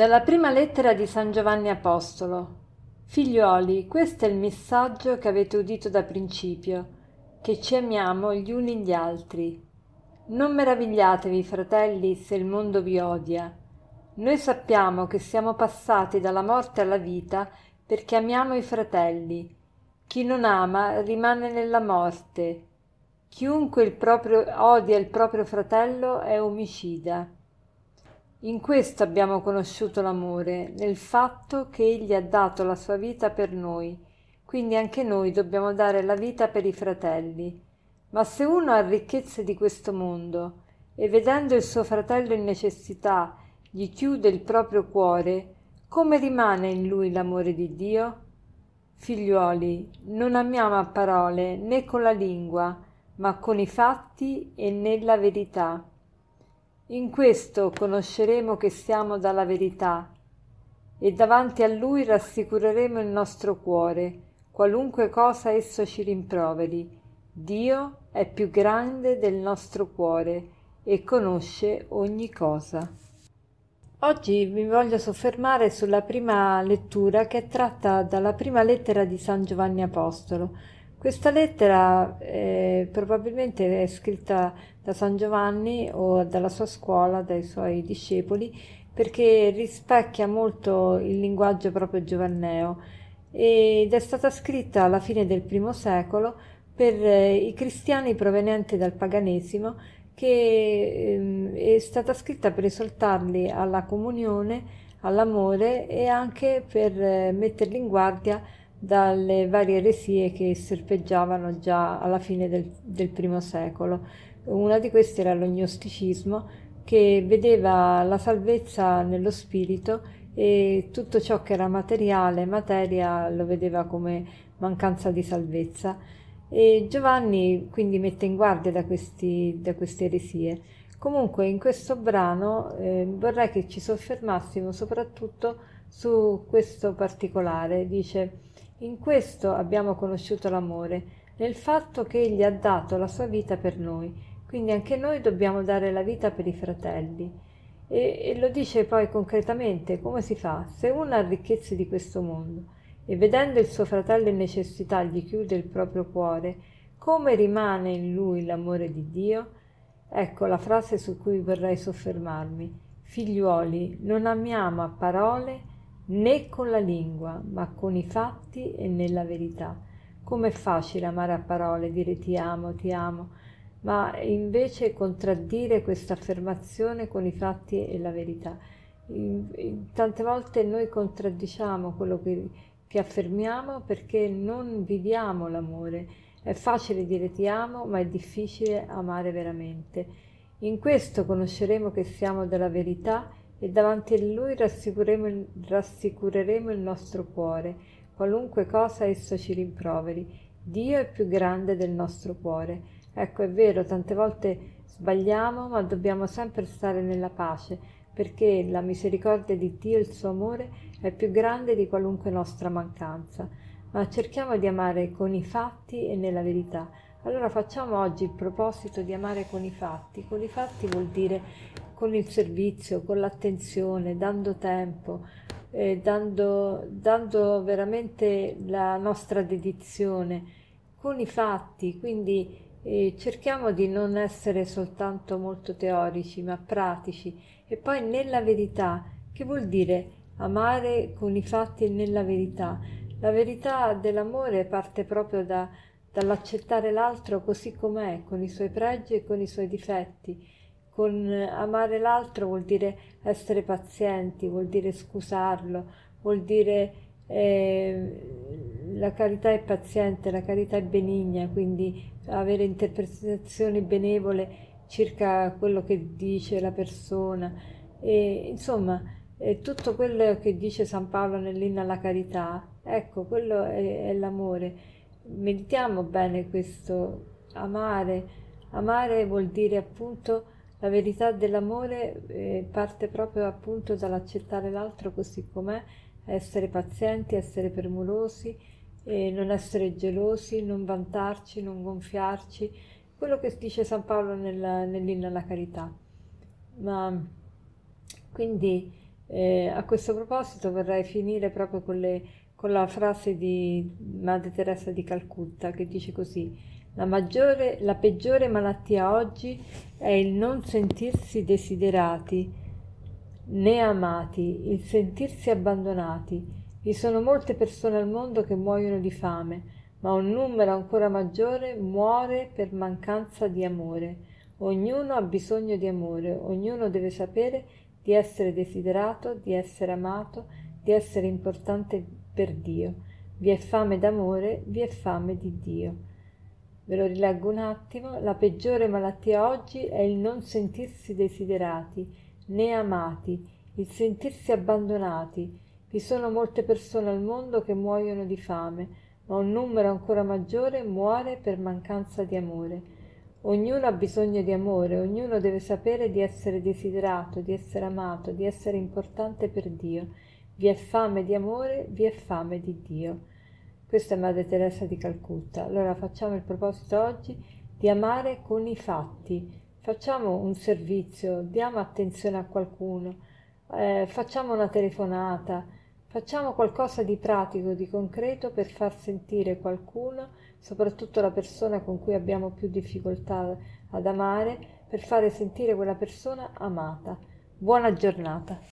Dalla prima lettera di San Giovanni Apostolo. Figliuoli, questo è il messaggio che avete udito da principio, che ci amiamo gli uni gli altri. Non meravigliatevi, fratelli, se il mondo vi odia. Noi sappiamo che siamo passati dalla morte alla vita perché amiamo i fratelli. Chi non ama rimane nella morte. Chiunque il proprio, odia il proprio fratello è omicida. In questo abbiamo conosciuto l'amore, nel fatto che Egli ha dato la sua vita per noi, quindi anche noi dobbiamo dare la vita per i fratelli. Ma se uno ha ricchezze di questo mondo e vedendo il suo fratello in necessità gli chiude il proprio cuore, come rimane in lui l'amore di Dio? Figliuoli, non amiamo a parole né con la lingua, ma con i fatti e nella verità. In questo conosceremo che siamo dalla verità e davanti a Lui rassicureremo il nostro cuore, qualunque cosa esso ci rimproveri. Dio è più grande del nostro cuore e conosce ogni cosa. Oggi mi voglio soffermare sulla prima lettura che è tratta dalla prima lettera di San Giovanni Apostolo. Questa lettera eh, probabilmente è scritta da San Giovanni o dalla sua scuola, dai suoi discepoli, perché rispecchia molto il linguaggio proprio giovanneo. Ed è stata scritta alla fine del primo secolo per eh, i cristiani provenienti dal paganesimo che eh, è stata scritta per esortarli alla comunione, all'amore e anche per eh, metterli in guardia dalle varie eresie che serpeggiavano già alla fine del, del primo secolo. Una di queste era l'ognosticismo che vedeva la salvezza nello spirito e tutto ciò che era materiale, materia, lo vedeva come mancanza di salvezza. E Giovanni quindi mette in guardia da, questi, da queste eresie. Comunque in questo brano eh, vorrei che ci soffermassimo soprattutto su questo particolare. Dice in questo abbiamo conosciuto l'amore, nel fatto che Egli ha dato la sua vita per noi, quindi anche noi dobbiamo dare la vita per i fratelli. E, e lo dice poi concretamente come si fa? Se uno ha ricchezze di questo mondo e vedendo il suo fratello in necessità gli chiude il proprio cuore, come rimane in lui l'amore di Dio? Ecco la frase su cui vorrei soffermarmi. Figliuoli, non amiamo a parole né con la lingua, ma con i fatti e nella verità. Com'è facile amare a parole, dire ti amo, ti amo, ma invece contraddire questa affermazione con i fatti e la verità. Tante volte noi contraddiciamo quello che, che affermiamo perché non viviamo l'amore. È facile dire ti amo, ma è difficile amare veramente. In questo conosceremo che siamo della verità e davanti a Lui rassicureremo, rassicureremo il nostro cuore, qualunque cosa esso ci rimproveri. Dio è più grande del nostro cuore. Ecco, è vero, tante volte sbagliamo, ma dobbiamo sempre stare nella pace, perché la misericordia di Dio e il suo amore è più grande di qualunque nostra mancanza. Ma cerchiamo di amare con i fatti e nella verità. Allora facciamo oggi il proposito di amare con i fatti. Con i fatti vuol dire con il servizio, con l'attenzione, dando tempo, eh, dando, dando veramente la nostra dedizione, con i fatti, quindi eh, cerchiamo di non essere soltanto molto teorici, ma pratici. E poi nella verità, che vuol dire amare con i fatti e nella verità. La verità dell'amore parte proprio da, dall'accettare l'altro così com'è, con i suoi pregi e con i suoi difetti con amare l'altro vuol dire essere pazienti, vuol dire scusarlo, vuol dire eh, la carità è paziente, la carità è benigna, quindi avere interpretazioni benevole circa quello che dice la persona. E, insomma, tutto quello che dice San Paolo nell'inno alla carità, ecco, quello è, è l'amore. Meditiamo bene questo, amare. Amare vuol dire appunto la verità dell'amore eh, parte proprio appunto dall'accettare l'altro così com'è, essere pazienti, essere premurosi, eh, non essere gelosi, non vantarci, non gonfiarci, quello che dice San Paolo nella, nell'inno alla carità. Ma quindi Eh, a questo proposito vorrei finire proprio con, le, con la frase di Madre Teresa di Calcutta che dice così la, maggiore, la peggiore malattia oggi è il non sentirsi desiderati né amati, il sentirsi abbandonati. Vi sono molte persone al mondo che muoiono di fame, ma un numero ancora maggiore muore per mancanza di amore. Ognuno ha bisogno di amore, ognuno deve sapere di essere desiderato, di essere amato, di essere importante per Dio. Vi è fame d'amore, vi è fame di Dio. Ve lo rileggo un attimo. La peggiore malattia oggi è il non sentirsi desiderati né amati, il sentirsi abbandonati. Vi sono molte persone al mondo che muoiono di fame, ma un numero ancora maggiore muore per mancanza di amore. Ognuno ha bisogno di amore, ognuno deve sapere di essere desiderato, di essere amato, di essere importante per Dio. Vi è fame di amore, vi è fame di Dio. Questa è Madre Teresa di Calcutta. Allora facciamo il proposito oggi di amare con i fatti. Facciamo un servizio, diamo attenzione a qualcuno, eh, facciamo una telefonata, facciamo qualcosa di pratico, di concreto per far sentire qualcuno, soprattutto la persona con cui abbiamo più difficoltà ad amare, per fare sentire quella persona amata. Buona giornata.